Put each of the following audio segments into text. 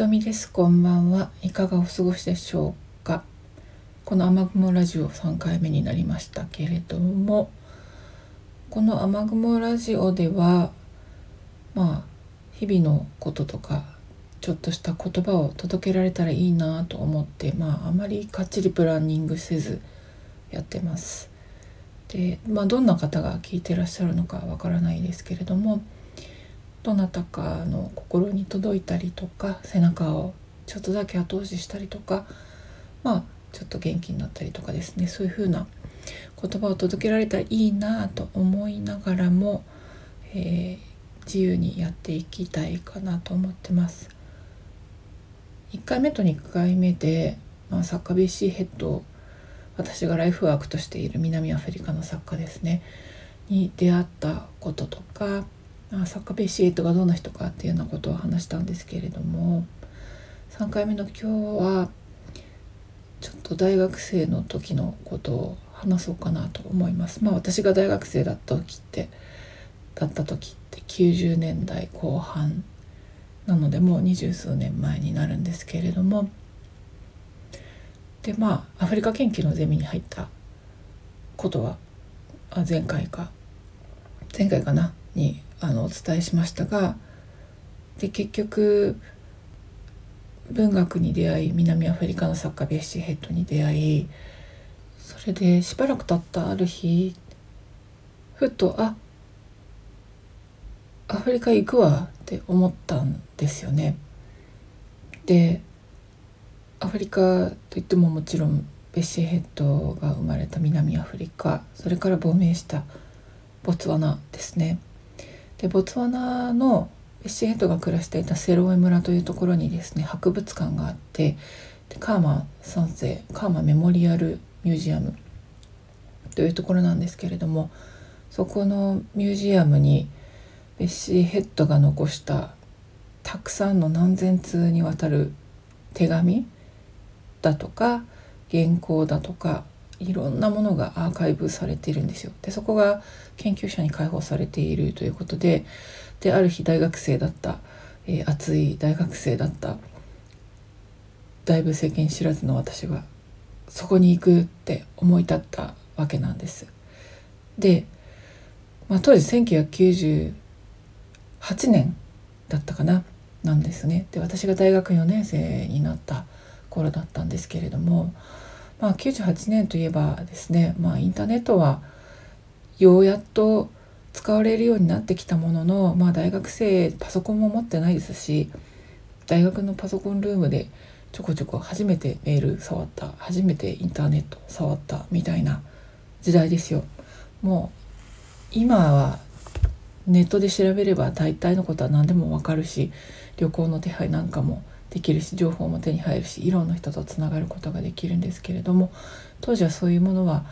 とみです。こんばんは。いかがお過ごしでしょうか。この雨雲ラジオ3回目になりましたけれどもこの雨雲ラジオではまあ日々のこととかちょっとした言葉を届けられたらいいなと思ってまああまりかっちりプランニングせずやってます。でまあどんな方が聞いてらっしゃるのかわからないですけれどもどなたかの心に届いたりとか背中をちょっとだけ後押ししたりとかまあちょっと元気になったりとかですねそういう風な言葉を届けられたらいいなと思いながらも、えー、自由にやっていきたいかなと思ってます。1回目と2回目で、まあ、作家 BC ヘッド私がライフワークとしている南アフリカの作家ですねに出会ったこととかサッカーベシエイトがどんな人かっていうようなことを話したんですけれども3回目の今日はちょっと大学生の時のことを話そうかなと思います。まあ私が大学生だった時ってだった時って90年代後半なのでもう二十数年前になるんですけれどもでまあアフリカ研究のゼミに入ったことは前回か前回かな？にあのお伝えしましたがで結局文学に出会い南アフリカの作家ベッシーヘッドに出会いそれでしばらく経ったある日ふとあアフリカ行くわって思ったんですよね。でアフリカといってももちろんベッシーヘッドが生まれた南アフリカそれから亡命したボツワナですね。でボツワナのベッシヘッドが暮らしていたセロエ村というところにですね博物館があってでカーマ3世カーマメモリアルミュージアムというところなんですけれどもそこのミュージアムにベッシーヘッドが残したたくさんの何千通にわたる手紙だとか原稿だとかいろんなものがアーカイブされているんですよ。でそこが研究者に開放されているということでである日大学生だった、えー、熱い大学生だっただいぶ世間知らずの私はそこに行くって思い立ったわけなんです。で、まあ、当時1998年だったかななんですね。で私が大学4年生になった頃だったんですけれども、まあ、98年といえばですね、まあ、インターネットはようやっと使われるようになってきたものの、まあ、大学生パソコンも持ってないですし大学のパソコンルームでちょこちょこ初めてメール触った初めてインターネット触ったみたいな時代ですよ。もう今はネットで調べれば大体のことは何でもわかるし旅行の手配なんかもできるし情報も手に入るしいろんな人とつながることができるんですけれども当時はそういうものは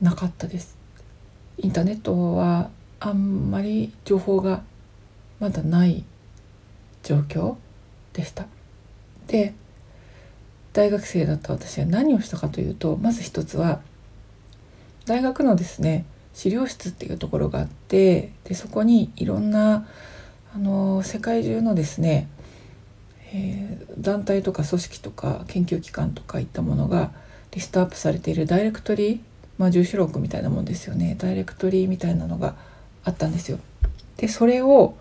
なかったです。インターネットはあんまり情報がまだない状況でした。で大学生だった私は何をしたかというとまず一つは大学のですね資料室っていうところがあってでそこにいろんなあの世界中のですね、えー、団体とか組織とか研究機関とかいったものがリストアップされているダイレクトリーまあ、住所録みたいなもんですよねダイレクトリーみたいなのがあったんですよ。でそれを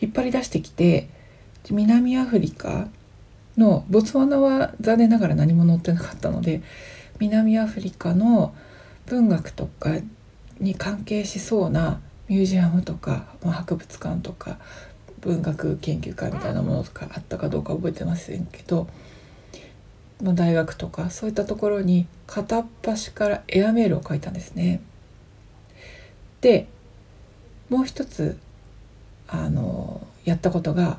引っ張り出してきて南アフリカのボツワナは残念ながら何も載ってなかったので南アフリカの文学とかに関係しそうなミュージアムとか、まあ、博物館とか文学研究会みたいなものとかあったかどうか覚えてませんけど大学とかそういったところに片っ端からエアメールを書いたんですね。でもう一つあのやったことが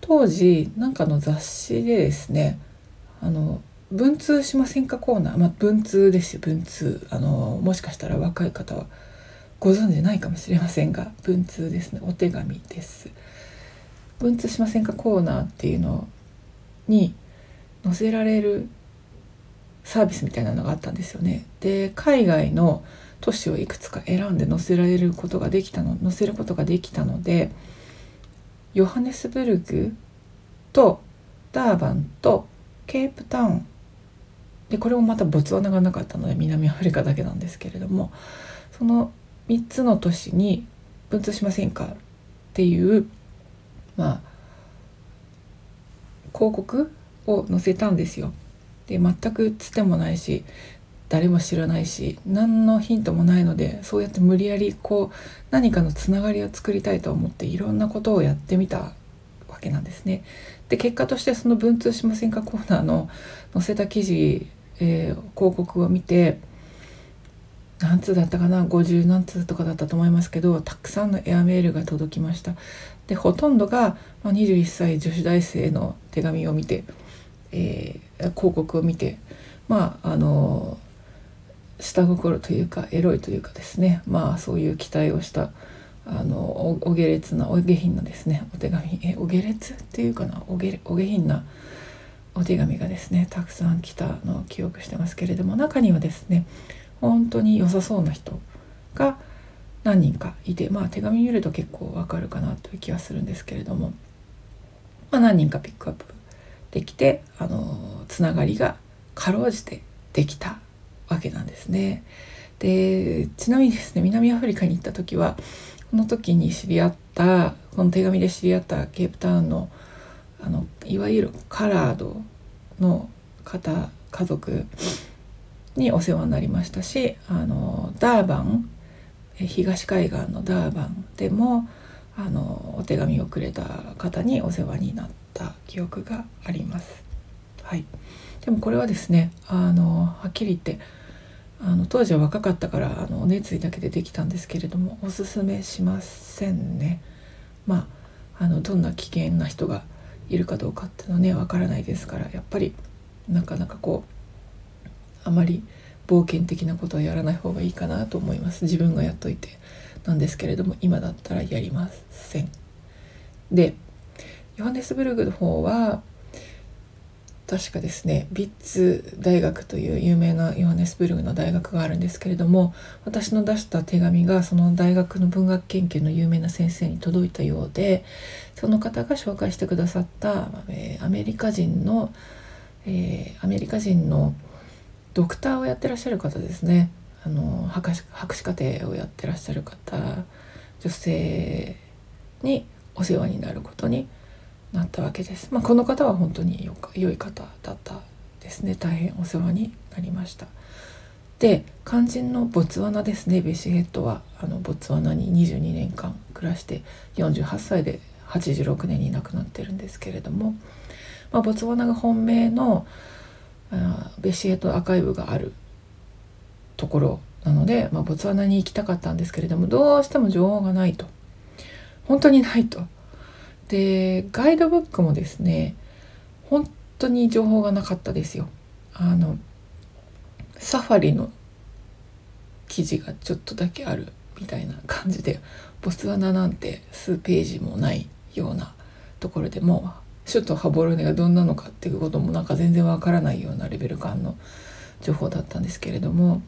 当時なんかの雑誌でですねあの文通しませんかコーナー、まあ、文通ですよ文通あのもしかしたら若い方はご存じないかもしれませんが文通ですね。お手紙です。文通しませんか？コーナーっていうのに載せられるサービスみたいなのがあったんですよね。で海外の都市をいくつか選んで載せられることができたの載せることができたのでヨハネスブルグとダーバンとケープタウン。でこれもまたボツワナがなかったので南アフリカだけなんですけれどもその3つの都市に文通しませんかっていうまあ広告を載せたんですよ。で全くつてもないし誰も知らないし何のヒントもないのでそうやって無理やりこう何かのつながりを作りたいと思っていろんなことをやってみたわけなんですね。で結果としてその文通しませんかコーナーの載せた記事、えー、広告を見て何通だったかな？50何通とかだったと思いますけどたくさんのエアメールが届きました。でほとんどが、まあ、21歳女子大生の手紙を見て、えー、広告を見てまああの下心というかエロいというかですね。まあそういう期待をしたあのお下劣なお下品なですねお手紙。えお下劣っていうかな？お下お下品なお手紙がですねたくさん来たのを記憶してますけれども中にはですね本当に良さそうな人が何人かいてまあ手紙見ると結構わかるかなという気はするんですけれども、まあ、何人かピックアップできてあのつながりがかろうじてできたわけなんですね。でちなみにですね南アフリカに行った時はこの時に知り合ったこの手紙で知り合ったケープタウンのあのいわゆるカラードの方家族にお世話になりましたしあのダーバン東海岸のダーバンでもあのお手紙をくれた方にお世話になった記憶があります。はい、でもこれはですねあのはっきり言ってあの当時は若かったからあのお熱意だけでできたんですけれどもおすすめしませんね。まああのどんな危険な人がいるかどうかっていうのはねわからないですからやっぱりなかなかこうあまり冒険的なことはやらない方がいいかなと思います自分がやっといてなんですけれども今だったらやりません。でヨハネスブルグの方は確かですねビッツ大学という有名なヨハネスブルグの大学があるんですけれども私の出した手紙がその大学の文学研究の有名な先生に届いたようでその方が紹介してくださった、えー、アメリカ人の、えー、アメリカ人のドクターをやってらっしゃる方ですねあの博士博士課程をやってらっしゃる方女性にお世話になることになったわけです。まあ、この方は本当によか良い方だったですね大変お世話になりました。で肝心のボツワナですねベシヘッドはあのボツワナに22年間暮らして48歳で86年に亡くなってるんですけれども、まあ、ボツワナが本命のあベシヘッドアーカイブがあるところなので、まあ、ボツワナに行きたかったんですけれどもどうしても情報がないと。本当にないと。でガイドブックもですね本当に情報がなかったですよ。あのサファリの記事がちょっとだけあるみたいな感じでボツワナなんて数ページもないようなところでもう首都ハボルネがどんなのかっていうこともなんか全然わからないようなレベル感の情報だったんですけれども。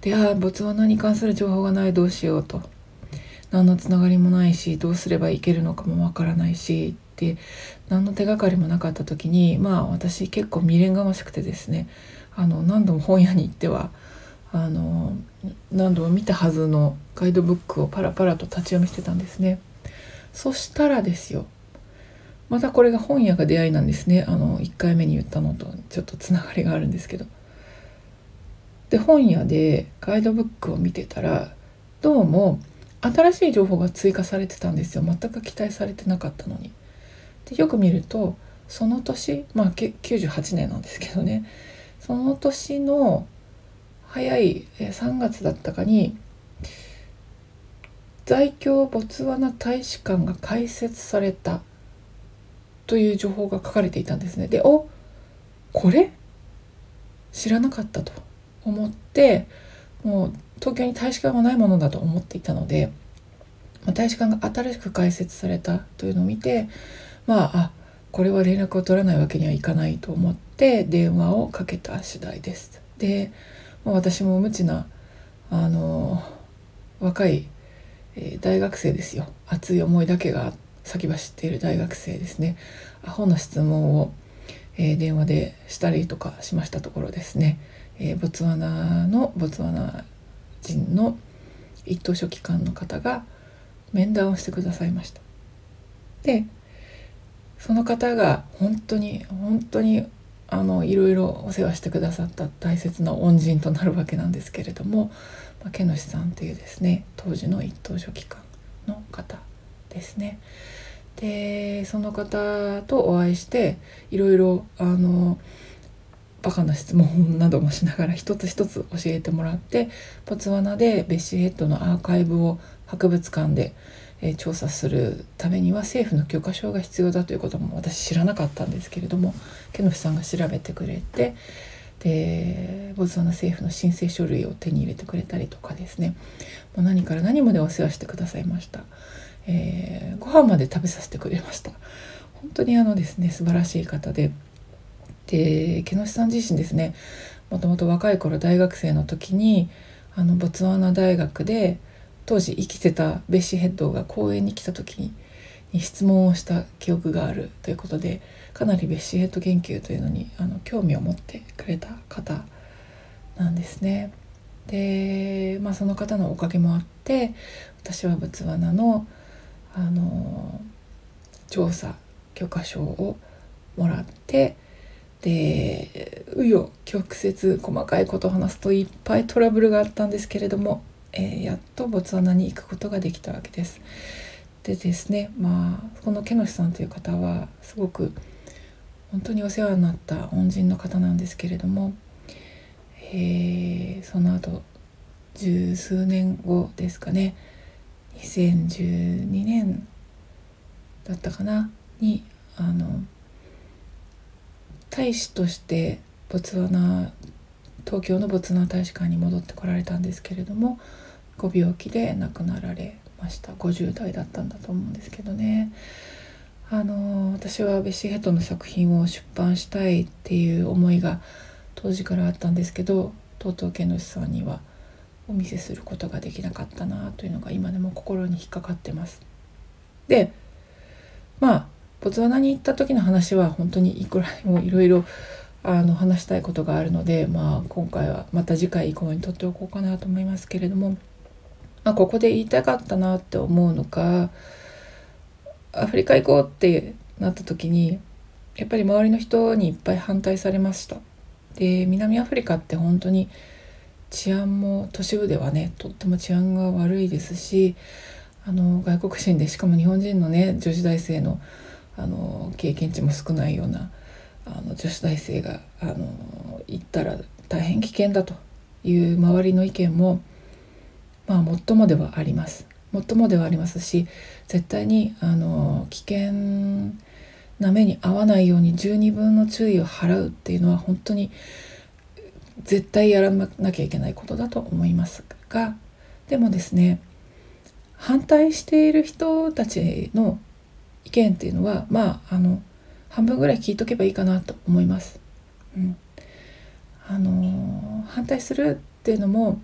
であボツワナに関する情報がないどうしようと。何のつながりもないしどうすればいけるのかもわからないし。って何の手がかりもなかった時にまあ私結構未練がましくてですね。あの何度も本屋に行ってはあの何度も見たはずのガイドブックをパラパラと立ち読みしてたんですね。そしたらですよまたこれが本屋が出会いなんですねあの1回目に言ったのとちょっとつながりがあるんですけど。で本屋でガイドブックを見てたらどうも新しい情報が追加されてたんですよ全く期待されてなかったのに。でよく見るとその年まあ98年なんですけどねその年の早い3月だったかに在京ボツワナ大使館が開設されたという情報が書かれていたんですね。でおこれ？知らなかったと思ってもう東京に大使館はないものだと思っていたので、まあ、大使館が新しく開設されたというのを見てまああこれは連絡を取らないわけにはいかないと思って電話をかけた次第です。で、まあ、私も無知なあの若い、え、大学生ですよ熱い思いだけがあって先走っている大学生ですねアホな質問をえー、電話でしたりとかしましたところですね、えー、ボツワナのボツワナ人の一等書記官の方が面談をしてくださいました。でその方が本当に本当にあのいろいろお世話してくださった大切な恩人となるわけなんですけれども、まあ、ケノシさんというですね当時の一等書記官の方ですね。でその方とお会いしていろいろあのバカな質問などもしながら一つ一つ教えてもらってボツワナでベッシーヘッドのアーカイブを博物館で、え調査するためには政府の許可証が必要だということも私知らなかったんですけれどもケノフさんが調べてくれてでボツワナ政府の申請書類を手に入れてくれたりとかですねもう何から何までお世話してくださいました。えー、ご飯まで食べさせてくれました本当にあのですね素晴らしい方でで毛野さん自身ですねもともと若い頃大学生の時にあのボツワナ大学で当時生きてたベッシーヘッドが講演に来た時に質問をした記憶があるということでかなりベッシーヘッド研究というのにあの興味を持ってくれた方なんですね。で、まあ、その方のおかげもあって私はボツワナのあの調査許可証をもらってで紆余曲折細かいことを話すといっぱいトラブルがあったんですけれども、えー、やっとボツワナに行くことができたわけです。でですねまあこのケノシさんという方はすごく本当にお世話になった恩人の方なんですけれども、えー、その後十数年後ですかね2012年だったかな？にあの大使としてボツワナ東京のボツワナ大使館に戻ってこられたんですけれどもご病気で亡くなられました。50代だったんだと思うんですけどね。あの私はベッシーヘッドの作品を出版したいっていう思いが当時からあったんですけどとうとうケノシさんにはお見せすることができなかったなというのが今でも心に引っかかってます。でまあボツワナに行った時の話は本当にいくらでもいろいろ話したいことがあるので、まあ、今回はまた次回以降にとっておこうかなと思いますけれども、まあ、ここで言いたかったなって思うのかアフリカ行こうってなった時にやっぱり周りの人にいっぱい反対されました。で南アフリカって本当に治安も都市部ではねとっても治安が悪いですしあの外国人でしかも日本人のね女子大生のあの経験値も少ないようなあの女子大生があの行ったら大変危険だという周りの意見もまあ最もではあります。最もではありますし絶対にあの危険な目に遭わないように十二分の注意を払うっていうのは本当に絶対やらなきゃいけないことだと思いますがでもですね反対している人たちの意見っていうのはまああの半分ぐらい聞いとけばいいかなと思います。うん、あの反対するっていうのも、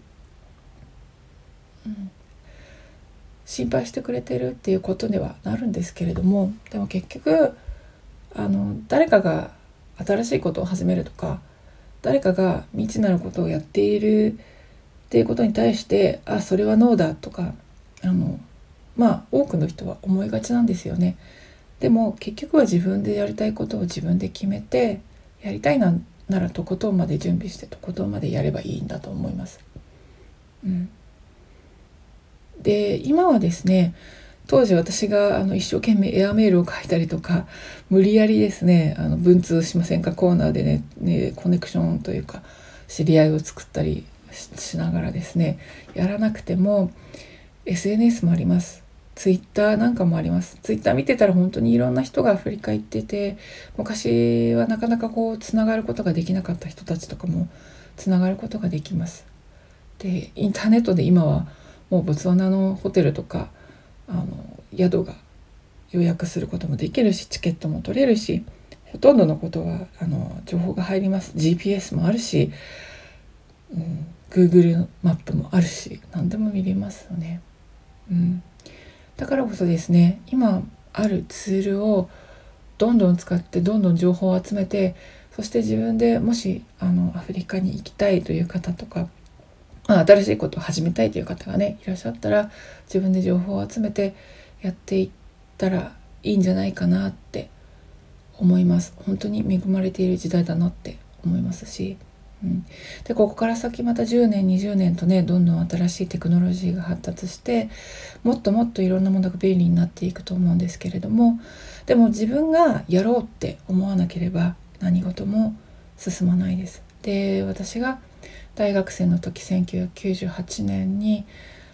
うん、心配してくれてるっていうことではなるんですけれどもでも結局あの誰かが新しいことを始めるとか誰かが未知なることをやっているっていうことに対してあそれはノーだとかあのまあ多くの人は思いがちなんですよね。でも結局は自分でやりたいことを自分で決めてやりたいなならとことんまで準備してとことんまでやればいいんだと思います。うん、で今はですね当時私があの一生懸命エアメールを書いたりとか無理やりですねあの文通しませんかコーナーでねねコネクションというか知り合いを作ったりしながらですねやらなくても SNS もあります。ツイッターなんかもあります。ツイッター見てたら本当にいろんな人が振り返ってて昔はなかなかこうつながることができなかった人たちとかもつながることができます。でインターネットで今はもうボツワナのホテルとかあの宿が予約することもできるしチケットも取れるしほとんどのことはあの情報が入ります GPS もあるし、うん、Google マップもあるし何でも見れますよね。うん、だからこそですね今あるツールをどんどん使ってどんどん情報を集めてそして自分でもしあのアフリカに行きたいという方とか、まあ、新しいことを始めたいという方がねいらっしゃったら自分で情報を集めてやっていったらいいんじゃないかなって思います。本当に恵まれている時代だなって思いますし、うん、でここから先また10年20年とねどんどん新しいテクノロジーが発達してもっともっといろんなものが便利になっていくと思うんですけれどもでも自分がやろうって思わなければ何事も進まないです。で私が大学生の時1998年に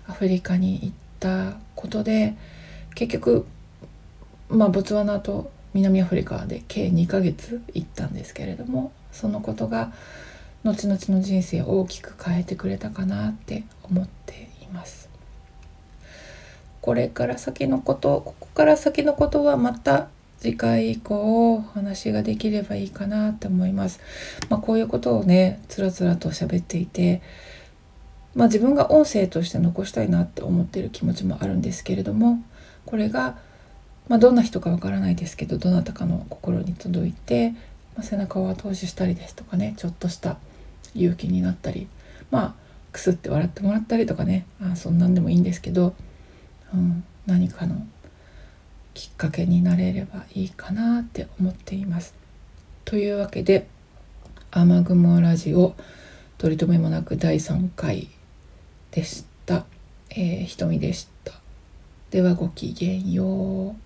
アフリカに行ったことで結局まあボツワナと南アフリカで計2ヶ月行ったんですけれどもそのことが後々の人生を大きく変えてくれたかなって思っています。これから先のことここから先のことはまた次回以降お話ができればいいかなって思います。まあ、こういうことをねつらつらと喋っていて、まあ、自分が音声として残したいなって思ってる気持ちもあるんですけれどもこれが、まあ、どんな人かわからないですけどどなたかの心に届いて、まあ、背中を後押ししたりですとかねちょっとした勇気になったりまあくすって笑ってもらったりとかねあそんなんでもいいんですけど、うん、何かのきっかけになれればいいかなって思っています。というわけで「雨雲ラジオ」取り留めもなく第3回でした。えー、ひとみでした。ではごきげんよう。